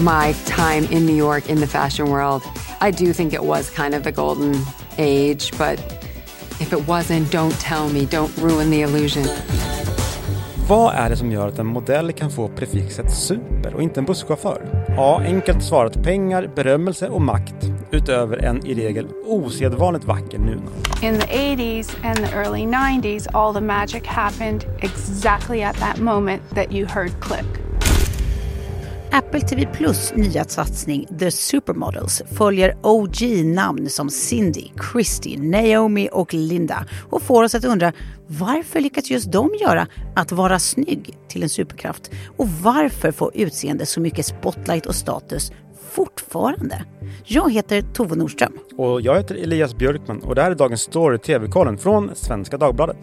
my time in New York in the fashion world. I do think it was kind of the golden age, but if it wasn't, don't tell me, don't ruin the illusion. Vad är det som gör att en modell kan få prefixet super och inte en busschaufför? Ja, enkelt svarat pengar, berömmelse och makt utöver en i regel osedvanligt vacker nuna. In the 80s and the early 90s, all the magic happened exactly at that moment that you heard click. Apple TV Plus nya satsning The Supermodels följer OG-namn som Cindy, Christy, Naomi och Linda och får oss att undra varför lyckas just de göra att vara snygg till en superkraft? Och varför får utseende så mycket spotlight och status fortfarande? Jag heter Tove Nordström. Och jag heter Elias Björkman och det här är dagens story TV-kollen från Svenska Dagbladet.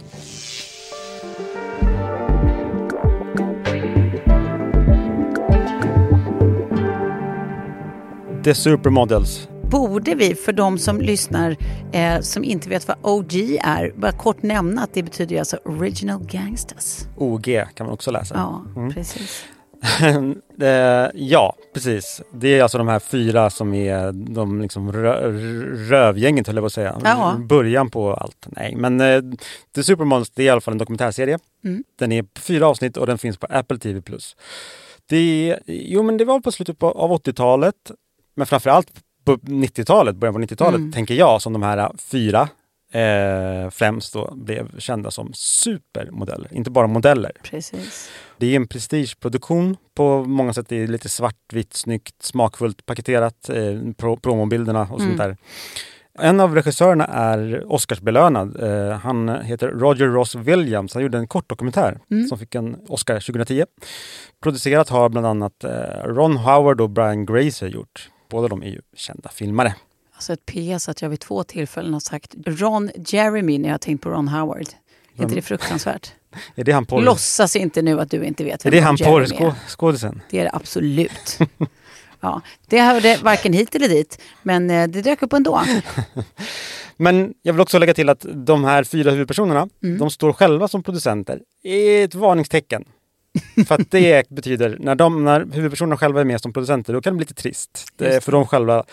The Supermodels. Borde vi, för de som lyssnar eh, som inte vet vad OG är, bara kort nämna att det betyder alltså Original Gangsters. OG kan man också läsa. Ja, mm. precis. Eh, ja, precis. Det är alltså de här fyra som är de liksom rö rövgänget höll jag på att säga. Ja. Början på allt. Nej, men uh, The Supermodels det är i alla fall en dokumentärserie. Mm. Den är på fyra avsnitt och den finns på Apple TV+. Det, jo, men det var på slutet av 80-talet men framförallt på 90-talet, början på 90-talet, mm. tänker jag, som de här fyra eh, främst då blev kända som supermodeller, inte bara modeller. Precis. Det är en prestigeproduktion på många sätt. Det är lite svartvitt, snyggt, smakfullt paketerat, eh, pro promobilderna och mm. sånt där. En av regissörerna är Oscarsbelönad. Eh, han heter Roger Ross Williams. Han gjorde en kortdokumentär mm. som fick en Oscar 2010. Producerat har bland annat eh, Ron Howard och Brian Grazer gjort. Båda de är ju kända filmare. Alltså ett PS att jag vid två tillfällen har sagt Ron Jeremy när jag har tänkt på Ron Howard. Är inte det fruktansvärt? är det han porr... Låtsas inte nu att du inte vet vem Är det han porrskådisen? Det är det absolut. ja, det hörde varken hit eller dit, men eh, det dök upp ändå. men jag vill också lägga till att de här fyra huvudpersonerna, mm. de står själva som producenter. är ett varningstecken. För att det betyder, när, de, när huvudpersonerna själva är med som producenter, då kan det bli lite trist. Det är för de själva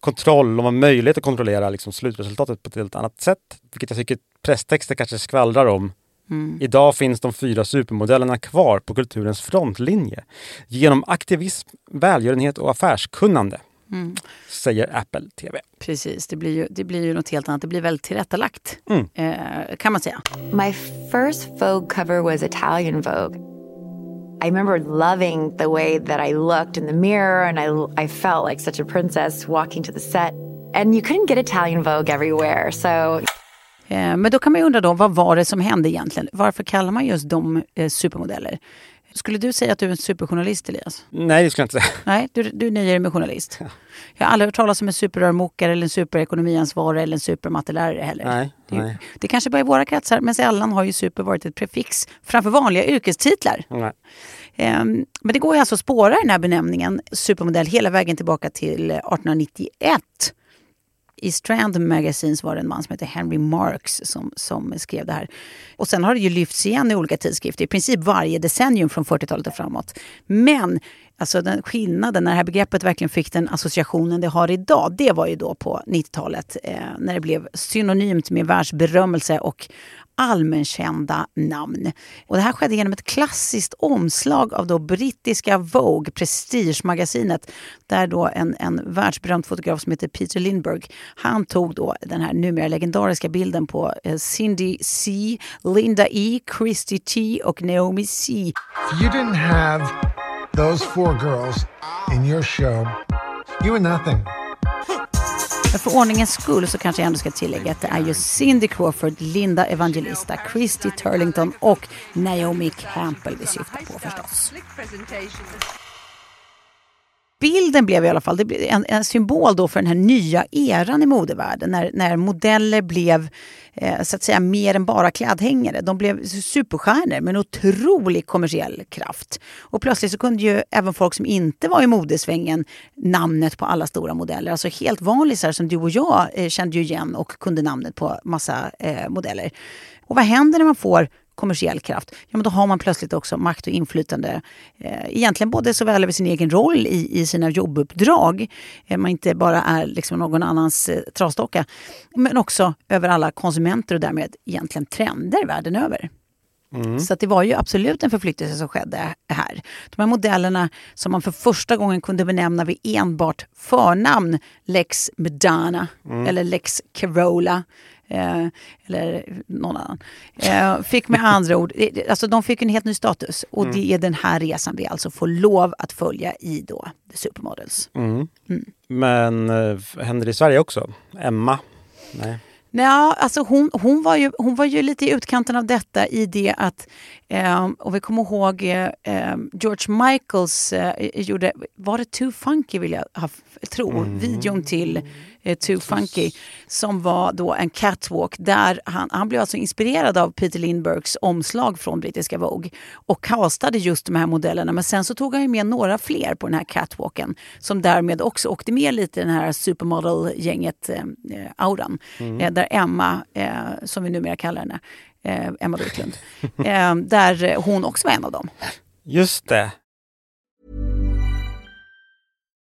kontroll, de har möjlighet att kontrollera liksom slutresultatet på ett helt annat sätt. Vilket jag tycker presstexter kanske skvallrar om. Mm. Idag finns de fyra supermodellerna kvar på kulturens frontlinje. Genom aktivism, välgörenhet och affärskunnande. Mm. Säger Apple TV. Precis, det blir, ju, det blir ju något helt annat. Det blir väldigt tillrättalagt, mm. eh, kan man säga. My first Vogue cover was Italian Vogue. I remember loving the way that I looked in the mirror and I, I felt like such a princess walking to the set. And you couldn't get Italian Vogue everywhere. So eh, men då kan man ju undra då, vad var det som hände egentligen? Varför kallar man just dem eh, supermodeller? Skulle du säga att du är en superjournalist, Elias? Nej, det skulle jag inte säga. Nej, du, du nöjer dig med journalist. Ja. Jag har aldrig hört talas om en superrörmokare eller en superekonomiansvarig eller en supermattelärare heller. Nej, det, nej. det kanske bara är i våra kretsar, men sällan har ju super varit ett prefix framför vanliga yrkestitlar. Nej. Um, men det går ju alltså att spåra den här benämningen supermodell hela vägen tillbaka till 1891 i Strand Magazines var det en man som hette Henry Marks som, som skrev det här. Och sen har det ju lyfts igen i olika tidskrifter, i princip varje decennium från 40-talet och framåt. Men alltså den skillnaden, när det här begreppet verkligen fick den associationen det har idag, det var ju då på 90-talet eh, när det blev synonymt med världsberömmelse och allmänkända namn. Och det här skedde genom ett klassiskt omslag av då brittiska Vogue, prestigemagasinet, där då en, en världsberömd fotograf som heter Peter Lindbergh, han tog då den här numera legendariska bilden på eh, Cindy C, Linda E, Christy T och Naomi C. If you didn't have those four girls in your show, you were nothing. Men för ordningens skull så kanske jag ändå ska tillägga att det är ju Cindy Crawford, Linda Evangelista, Christy Turlington och Naomi Campbell vi syftar på förstås. Bilden blev i alla fall det blev en, en symbol då för den här nya eran i modevärlden när, när modeller blev eh, så att säga mer än bara klädhängare. De blev superstjärnor med en otrolig kommersiell kraft. Och plötsligt så kunde ju även folk som inte var i modesvängen namnet på alla stora modeller. Alltså helt vanlisar som du och jag eh, kände ju igen och kunde namnet på massa eh, modeller. Och vad händer när man får kommersiell kraft, ja men då har man plötsligt också makt och inflytande. Eh, egentligen både såväl över sin egen roll i, i sina jobbuppdrag, eh, man inte bara är liksom någon annans eh, trasdocka, men också över alla konsumenter och därmed egentligen trender världen över. Så att det var ju absolut en förflyttelse som skedde här. De här modellerna som man för första gången kunde benämna vid enbart förnamn, Lex Madonna eller Lex Carola eh, eller någon annan. Eh, fick med andra ord, alltså de fick en helt ny status och det är den här resan vi alltså får lov att följa i då The Supermodels. Men eh, händer det i Sverige också? Emma? Nej. Ja, alltså hon, hon, var ju, hon var ju lite i utkanten av detta i det att, eh, och vi kommer ihåg eh, eh, George Michaels eh, gjorde, var det Too Funky vill jag ha, tro, videon till eh, Too Funky som var då en catwalk där han, han blev alltså inspirerad av Peter Lindbergs omslag från brittiska Vogue och castade just de här modellerna men sen så tog han ju med några fler på den här catwalken som därmed också åkte med lite i den här supermodel-gänget eh, auran eh, där Emma, eh, som vi numera kallar henne, eh, Emma Wiklund, där hon också var en av dem. Just det.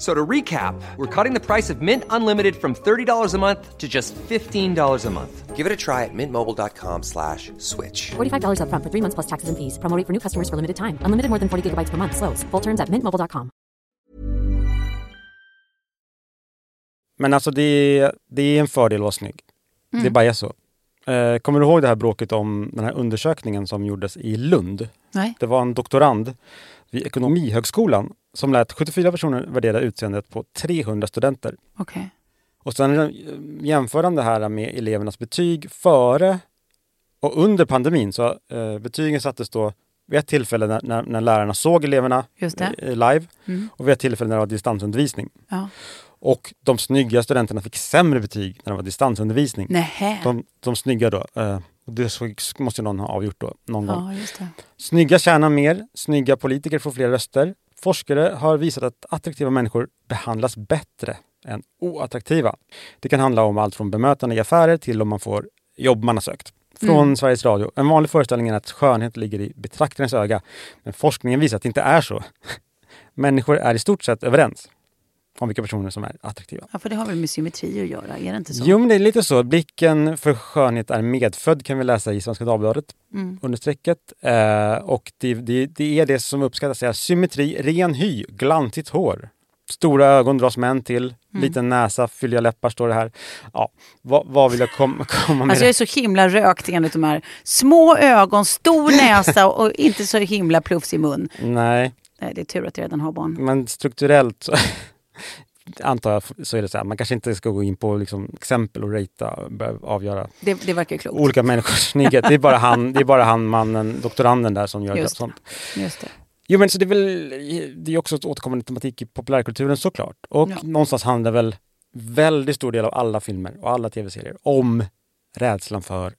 F- So to recap, we're cutting the price of Mint Unlimited from $30 a month to just $15 a month. Give it a try at mintmobile.com slash switch. $45 upfront for three months plus taxes and fees. Promo for new customers for limited time. Unlimited more than 40 gigabytes per month. Slows. Full terms at mintmobile.com. Men alltså det är, det är en fördel att vara snygg. Det mm. bara är så. Eh, kommer du ihåg det här bråket om den här undersökningen som gjordes i Lund? Nej. Det var en doktorand vid Ekonomihögskolan som lät 74 personer värdera utseendet på 300 studenter. Okej. Och sen eh, jämför han det här med elevernas betyg före och under pandemin. Så eh, betygen sattes då vid ett tillfälle när, när, när lärarna såg eleverna eh, live och vid ett tillfälle när det var distansundervisning. Ja. Och de snygga studenterna fick sämre betyg när det var distansundervisning. De, de snygga då, eh, det måste ju någon ha avgjort då någon gång. Ja, det. Snygga tjänar mer, snygga politiker får fler röster. Forskare har visat att attraktiva människor behandlas bättre än oattraktiva. Det kan handla om allt från bemötande i affärer till om man får jobb man har sökt. Från Sveriges Radio. En vanlig föreställning är att skönhet ligger i betraktarens öga. Men forskningen visar att det inte är så. Människor är i stort sett överens om vilka personer som är attraktiva. Ja, för det har väl med symmetri att göra, är det inte så? Jo, men det är lite så. Blicken för skönhet är medfödd kan vi läsa i Svenska Dagbladet Mm. under strecket. Eh, och det, det, det är det som uppskattas. Är symmetri, ren hy, glansigt hår. Stora ögon dras män till, Mm. liten näsa, fylliga läppar står det här. Ja, vad, vad vill jag kom, komma med? Alltså jag är så himla rökt enligt de här små ögon, stor näsa och inte så himla plufsig mun. Nej, Nej, det är tur att jag redan har barn. men strukturellt antar jag så är det så här. Man kanske inte ska gå in på liksom, exempel och ratea, börja avgöra Det, det verkar klokt. olika människors snygghet. Det är bara han, det är bara han mannen, doktoranden där som gör Just det. sånt. Just det. Jo men så det är väl, det är också ett återkommande tematik i populärkulturen såklart. Och Ja. någonstans handlar väl väldigt stor del av alla filmer och alla tv-serier om rädslan för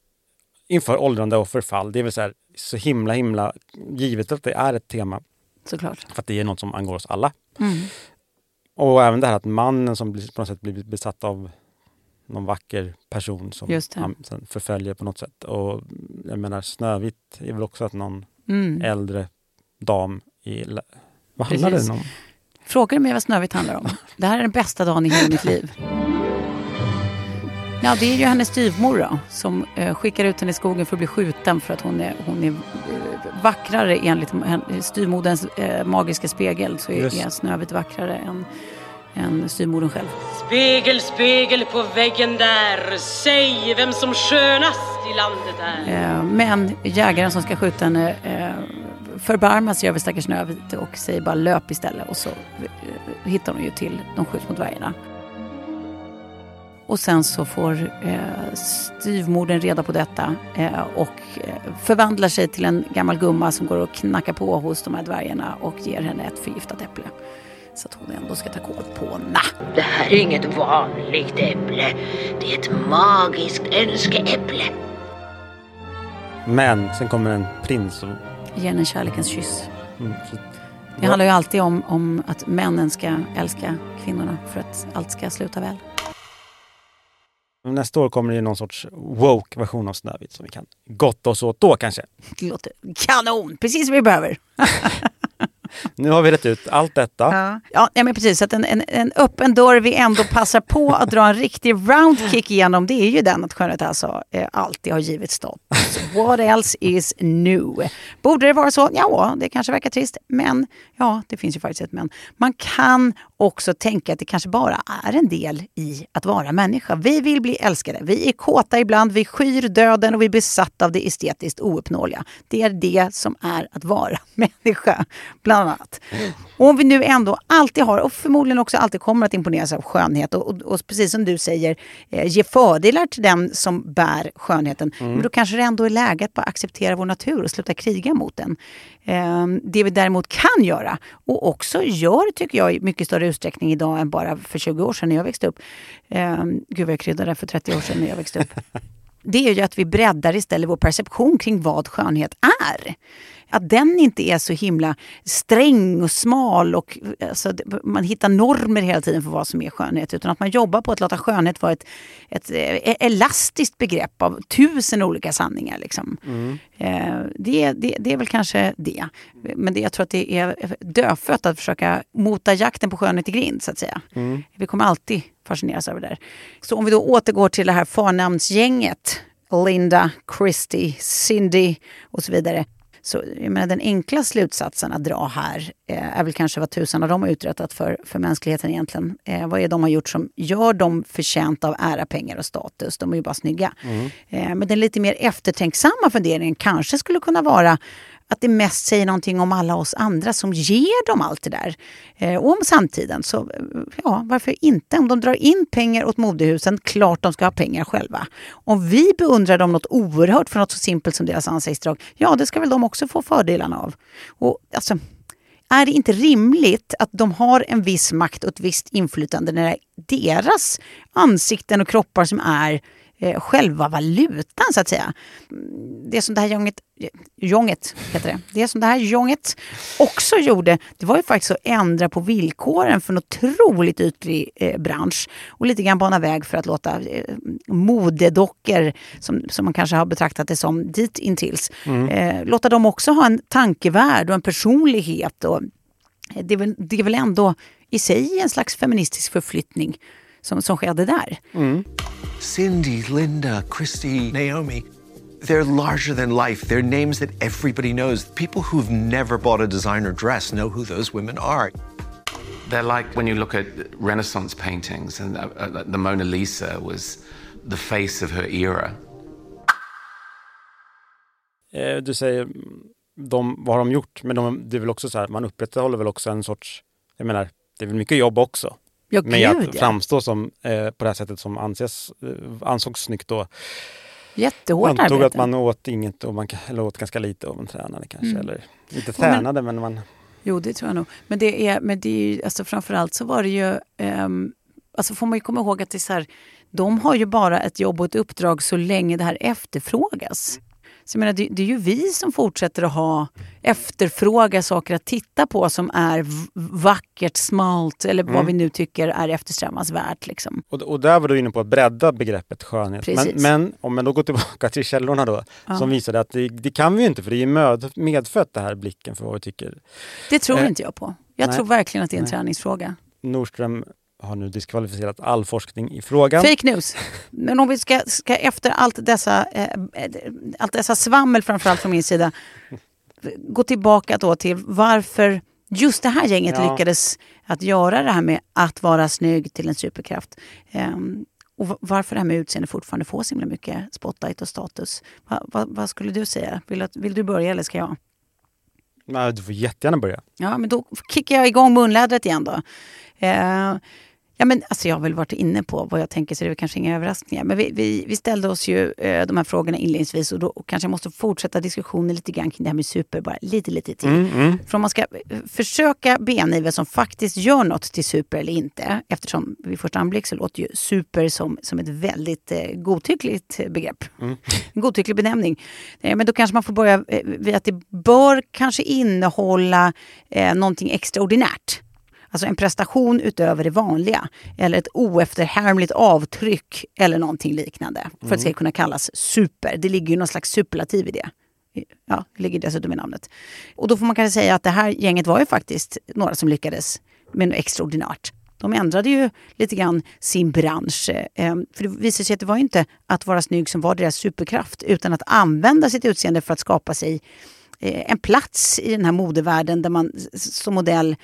inför åldrande och förfall. Det är väl så, här, så himla himla givet att det är ett tema Såklart. för att det är något som angår oss alla. Mm. Och även det här att mannen som blir, på något sätt blir besatt av någon vacker person som han sen förföljer på något sätt. Och jag menar Snövit är väl också att någon Mm. äldre dam i... Vad handlar Precis. den om? Frågar du mig vad Snövit handlar om? Det här är den bästa dagen i hela mitt liv. Ja, det är ju hennes styvmor då, som eh, skickar ut henne i skogen för att bli skjuten för att hon är, hon är eh, vackrare enligt styvmoderns eh, magiska spegel. Så är, Just. är Snövit vackrare än, än styvmodern själv. Spegel, spegel på väggen där, säg vem som skönast i landet är. Eh, men jägaren som ska skjuta henne eh, förbarmar sig över stackars Snövit och säger bara löp istället. Och så eh, hittar hon ju till de skjuts mot dvärgarna. Och sen så får eh, styvmodern reda på detta eh, och eh, förvandlar sig till en gammal gumma som går och knackar på hos de här dvärgarna och ger henne ett förgiftat äpple. Så att hon ändå ska ta kål på na. Det här är inget vanligt äpple. Det är ett magiskt önskeäpple. Men sen kommer en prins och... Ge henne en kärlekens kyss. Mm, så, Det handlar ju alltid om, om att männen ska älska kvinnorna för att allt ska sluta väl. Nästa år kommer det ju någon sorts woke-version av Snövit som vi kan gotta oss åt då kanske. Det låter kanon! Precis som vi behöver. Nu har vi rätt ut allt detta. Ja, ja nej, men precis. Att en, en, en öppen dörr vi ändå passar på att dra en riktig roundkick igenom det är ju den att skönhet alltså eh, alltid har givit status. What else is new? Borde det vara så? Ja, det kanske verkar trist. Men ja, det finns ju faktiskt ett men. Man kan också tänka att det kanske bara är en del i att vara människa. Vi vill bli älskade. Vi är kåta ibland, vi skyr döden och vi är besatta av det estetiskt ouppnåeliga. Det är det som är att vara människa, bland annat. Och om vi nu ändå alltid har, och förmodligen också alltid kommer att imponeras av skönhet och, och, och precis som du säger, eh, ge fördelar till den som bär skönheten. Men då kanske det ändå är läge att bara acceptera vår natur och sluta kriga mot den. Eh, det vi däremot kan göra, och också gör tycker jag i mycket större utsträckning idag än bara för 20 år sedan när jag växte upp. Eh, gud vad jag kryddade för 30 år sedan när jag växte upp. Det är ju att vi breddar istället vår perception kring vad skönhet är. Att den inte är så himla sträng och smal och alltså, man hittar normer hela tiden för vad som är skönhet. Utan att man jobbar på att låta skönhet vara ett, ett eh, elastiskt begrepp av tusen olika sanningar. Liksom. Eh, det, det, det är väl kanske det. Men det, jag tror att det är dödfött att försöka mota jakten på skönhet i grind så att säga. Vi kommer alltid fascineras över det. där. Så om vi då återgår till det här förnamnsgänget. Linda, Christy, Cindy och så vidare. Så jag menar, den enkla slutsatsen att dra här eh, är väl kanske vad tusan har de har uträttat för, för mänskligheten egentligen. Eh, vad är det de har gjort som gör dem förtjänta av ära, pengar och status? De är ju bara snygga. Eh, men den lite mer eftertänksamma funderingen kanske skulle kunna vara att det mest säger någonting om alla oss andra som ger dem allt det där. Eh, och om samtiden. Så eh, ja, varför inte? Om de drar in pengar åt modehusen, klart de ska ha pengar själva. Om vi beundrar dem något oerhört för något så simpelt som deras ansiktsdrag, ja det ska väl de också få fördelarna av. Och alltså, är det inte rimligt att de har en viss makt och ett visst inflytande när det är deras ansikten och kroppar som är eh, själva valutan så att säga. Mm, Det som det här gänget, gänget heter det, det som det här gänget också gjorde, det var ju faktiskt att ändra på villkoren för en otroligt ytlig eh, bransch och lite grann bana väg för att låta eh, modedockor, som, som man kanske har betraktat det som dit intills, eh, låta dem också ha en tankevärld och en personlighet. Och, eh, det, är väl, det är väl ändå i sig en slags feministisk förflyttning som, som skedde där. Cindy, Linda, Christy, Naomi. They're larger than life. They're names that everybody knows. People who've never bought a designer dress know who those women are. They're like when you look at Renaissance paintings, and uh, uh, the Mona Lisa was the face of her era. Eh, du säger, mm, de, vad har de gjort? Men de, det är väl också så här, man upprätthåller väl också en sorts, jag menar, det är väl mycket jobb också. Ja, med gud, att ja. framstå som, eh, på det här sättet som anses, eh, ansågs snyggt då. Jättehårt antog arbete. att man åt inget, och man, eller åt ganska lite och man tränade kanske. Mm. Eller inte Ja, men- tränade men man... Jo, det tror jag nog. Men det är, men det är ju, alltså framförallt så var det ju, ehm, alltså får man ju komma ihåg att det är så här, de har ju bara ett jobb och ett uppdrag så länge det här efterfrågas. Så jag menar, det, det är ju vi som fortsätter att ha efterfråga saker att titta på som är vackert, smalt eller vad Mm. vi nu tycker är eftersträvansvärt. Liksom. Och, och där var du inne på att bredda begreppet skönhet. Men, Precis. men om man då går tillbaka till källorna då, Ja. som visade att det, det kan vi ju inte för det är med, medfött det här blicken för vad vi tycker. Det tror Eh, inte jag på. Jag nej. tror verkligen att det är en Nej. träningsfråga. Nordström har nu diskvalificerat all forskning i frågan. Fake news. Men om vi ska, ska efter allt dessa, eh, allt dessa svammel framförallt från min sida gå tillbaka då till varför just det här gänget Ja. lyckades att göra det här med att vara snygg till en superkraft. Ehm, och va- varför det här med utseende fortfarande får så himla mycket spotlight och status. Va, va, vad skulle du säga? Vill, att, vill du börja eller ska jag? Nej, du får jättegärna börja. Ja, men då kickar jag igång munlädret igen då. Eh, Ja, men, alltså, jag har väl varit inne på vad jag tänker så det är kanske inga överraskningar. Men vi, vi, vi ställde oss ju eh, de här frågorna inledningsvis och då och kanske jag måste fortsätta diskussionen lite grann kring det här med super bara lite, lite till. Mm, mm. För om man ska eh, försöka bena i vad som faktiskt gör något till super eller inte eftersom vid första anblick så låter ju super som, som ett väldigt eh, godtyckligt begrepp. Mm. En godtycklig benämning. Eh, men då kanske man får börja eh, vid att det bör kanske innehålla eh, någonting extraordinärt. Alltså en prestation utöver det vanliga. Eller ett oefterhärmligt avtryck eller någonting liknande. För att det ska Mm. kunna kallas super. Det ligger ju någon slags superlativ i det. Ja, det ligger dessutom i namnet. Och då får man kanske säga att det här gänget var ju faktiskt några som lyckades med något extraordinärt. De ändrade ju lite grann sin bransch. Eh, För det visade sig att det var inte att vara snygg som var deras superkraft utan att använda sitt utseende för att skapa sig eh, en plats i den här modevärlden där man som modell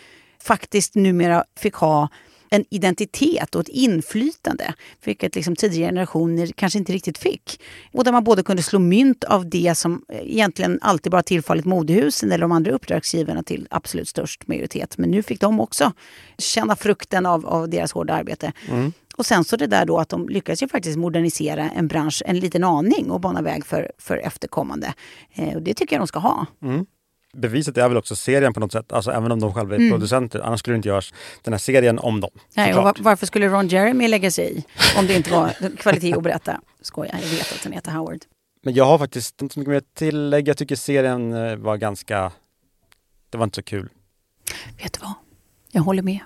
faktiskt numera fick ha en identitet och ett inflytande. Vilket liksom tidigare generationer kanske inte riktigt fick. Och där man både kunde slå mynt av det som egentligen alltid bara tillfallit modehusen eller de andra uppdragsgivarna till absolut störst majoritet. Men nu fick de också känna frukten av, av deras hårda arbete. Mm. Och sen så det där då att de lyckas ju faktiskt modernisera en bransch en liten aning och bana väg för, för efterkommande. Eh, och det tycker jag de ska ha. Mm. Beviset är väl också serien på något sätt, alltså även om de själva är Mm. producenter. Annars skulle det inte göras den här serien om dem. Nej, och var, varför skulle Ron Jeremy lägga sig i om det inte var kvalitet att berätta? Skojar, jag vet att den heter Howard. Men jag har faktiskt inte så mycket mer att tillägga. Jag tycker serien eh, var ganska... Det var inte så kul. Vet du vad? Jag håller med.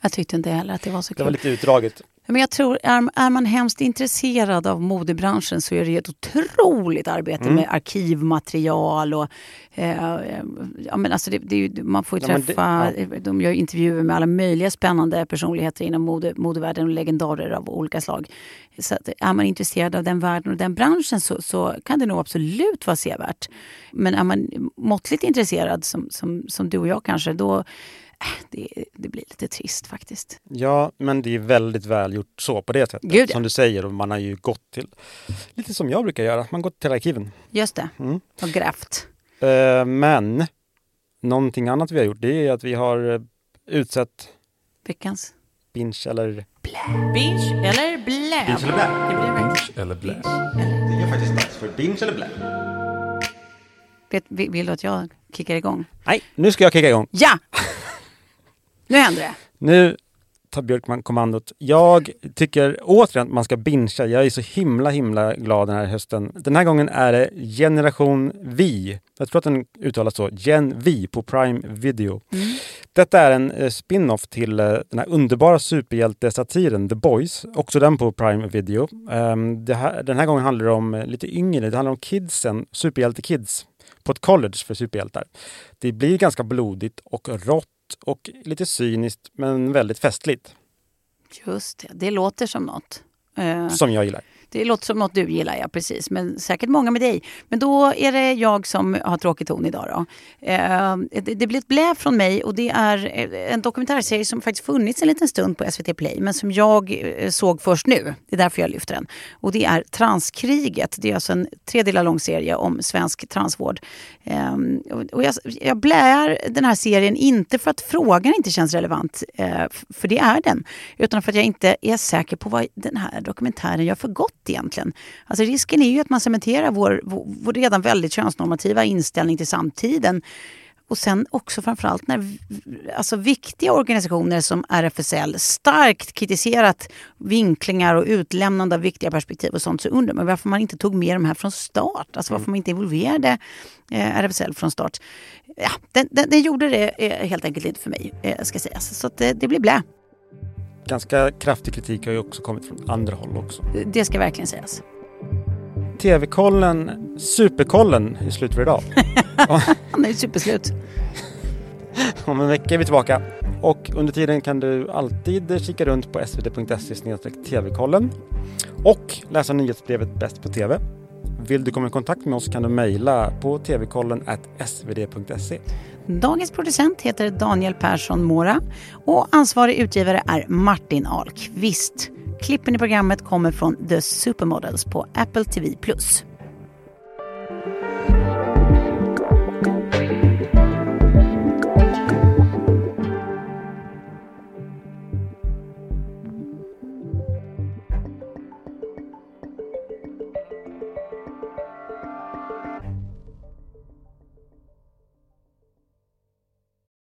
Jag tyckte inte heller att det var så Det kul. var lite utdraget. Men jag tror, är, är man hemskt intresserad av modebranschen så är det ett otroligt arbete Mm. med arkivmaterial och eh, ja, men alltså det, det man får ju Ja, men det- träffa, ja. de gör ju intervjuer med alla möjliga spännande personligheter inom mode, modevärlden och legendarer av olika slag. Så att är man intresserad av den världen och den branschen så, så kan det nog absolut vara sevärt. Men är man måttligt intresserad som, som, som du och jag kanske, då det, det blir lite trist faktiskt. Ja, men det är väldigt väl gjort så på det sättet. Gud, ja. Som du säger, och man har ju gått till, lite som jag brukar göra, man går till arkiven. Just det, Mm. och grävt. Eh, men någonting annat vi har gjort, det är att vi har eh, utsett Veckans binge eller... Binge eller blä? Binge eller blä? Verkligen- Eller blä. Det är faktiskt dags för binge eller blä. Vet, vill, vill du att jag kickar igång? Nej, nu ska jag kicka igång. Ja! Nu händer det. Nu tar Björkman kommandot. Jag tycker återigen att man ska bingea. Jag är så himla himla glad den här hösten. Den här gången är det Generation Vi. Jag tror att den uttalas så. Gen Vi på Prime Video. Detta är en eh, spin-off till eh, den här underbara superhjältesatiren The Boys. Också den på Prime Video. Ehm, här, den här gången handlar det om eh, lite yngre. Det handlar om kidsen, superhjältekids på ett college för superhjältar. Det blir ganska blodigt och rått och lite cyniskt men väldigt festligt. Just det, det låter som något. Eh, Som jag gillar. Det låter som något du gillar, ja precis. Men säkert många med dig. Men då är det jag som har tråkig ton idag då. Eh, det, det blir ett blä från mig och det är eh, en dokumentärserie som faktiskt funnits en liten stund på SVT Play men som jag eh, såg först nu. Det är därför jag lyfter den. Och det är Transkriget. Det är alltså en tre delar lång serie om svensk transvård. Eh, och- jag, jag bläar den här serien inte för att frågan inte känns relevant, eh, för det är den. Utan för att jag inte är säker på vad den här dokumentären gör för gott egentligen. Alltså risken är ju att man cementerar vår, vår, redan väldigt könsnormativa inställning till samtiden. Och sen också framförallt när alltså viktiga organisationer som RFSL starkt kritiserat vinklingar och utlämnande av viktiga perspektiv och sånt så undrar man varför man inte tog med de här från start. Alltså varför man inte involverade eh, RFSL från start. Ja, den, den, den gjorde det eh, helt enkelt inte för mig, eh, ska sägas. Så eh, det blir blä. Ganska kraftig kritik har ju också kommit från andra håll också. Det ska verkligen sägas. TV-kollen, Superkollen, är slut för idag. Han är ju superslut. Om en vecka är vi tillbaka. Och under tiden kan du alltid kika runt på svd.se tv-kollen och läsa nyhetsbrevet Bäst på TV. Vill du komma i kontakt med oss kan du mejla på tvkollen svd.se. Dagens producent heter Daniel Persson Mora och ansvarig utgivare är Martin Ahlqvist. Klippen i programmet kommer från The Supermodels på Apple TV+.